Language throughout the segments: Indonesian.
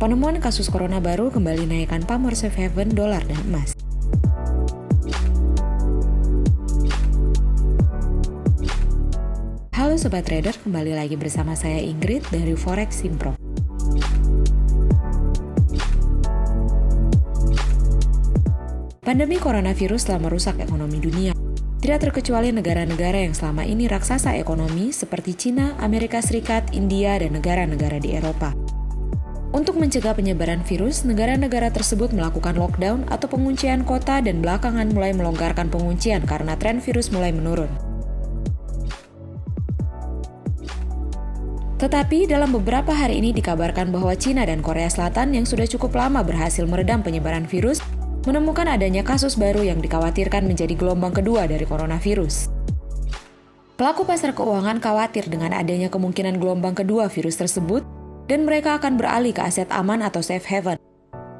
Penemuan kasus corona baru kembali naikkan pamor safe haven dolar dan emas. Halo Sobat Trader, kembali lagi bersama saya Ingrid dari Forex Simpro. Pandemi coronavirus telah merusak ekonomi dunia. Tidak terkecuali negara-negara yang selama ini raksasa ekonomi seperti Cina, Amerika Serikat, India, dan negara-negara di Eropa. Untuk mencegah penyebaran virus, negara-negara tersebut melakukan lockdown atau penguncian kota dan belakangan mulai melonggarkan penguncian karena tren virus mulai menurun. Tetapi dalam beberapa hari ini dikabarkan bahwa Cina dan Korea Selatan yang sudah cukup lama berhasil meredam penyebaran virus, menemukan adanya kasus baru yang dikhawatirkan menjadi gelombang kedua dari coronavirus. Pelaku pasar keuangan khawatir dengan adanya kemungkinan gelombang kedua virus tersebut dan mereka akan beralih ke aset aman atau safe haven.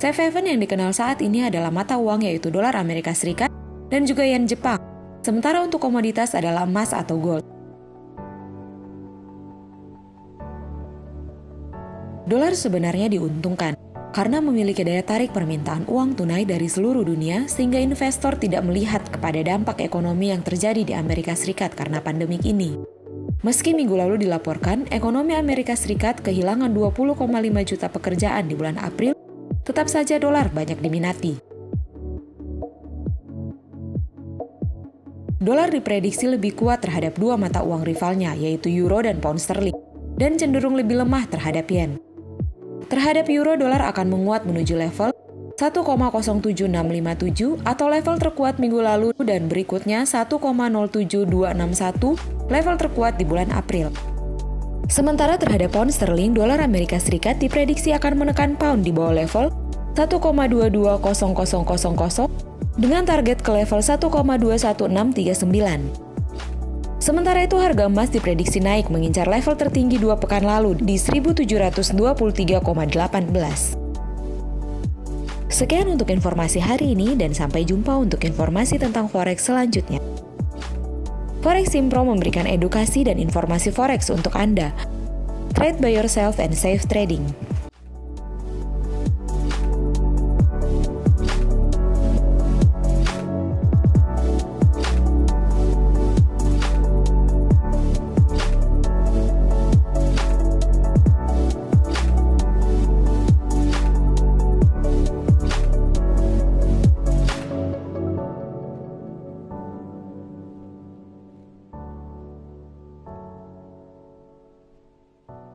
Safe haven yang dikenal saat ini adalah mata uang yaitu dolar Amerika Serikat dan juga yen Jepang. Sementara untuk komoditas adalah emas atau gold. Dolar sebenarnya diuntungkan karena memiliki daya tarik permintaan uang tunai dari seluruh dunia sehingga investor tidak melihat kepada dampak ekonomi yang terjadi di Amerika Serikat karena pandemik ini. Meski minggu lalu dilaporkan, ekonomi Amerika Serikat kehilangan 20,5 juta pekerjaan di bulan April, tetap saja dolar banyak diminati. Dolar diprediksi lebih kuat terhadap dua mata uang rivalnya, yaitu euro dan pound sterling, dan cenderung lebih lemah terhadap yen. Terhadap euro, dolar akan menguat menuju level 1,07657 atau level terkuat minggu lalu dan berikutnya 1,07261 level terkuat di bulan April. Sementara terhadap pound sterling, dolar Amerika Serikat diprediksi akan menekan pound di bawah level 1,220000 dengan target ke level 1,21639. Sementara itu harga emas diprediksi naik mengincar level tertinggi dua pekan lalu di 1723,18. Sekian untuk informasi hari ini dan sampai jumpa untuk informasi tentang forex selanjutnya. Forex Simpro memberikan edukasi dan informasi forex untuk Anda. Trade by yourself and safe trading.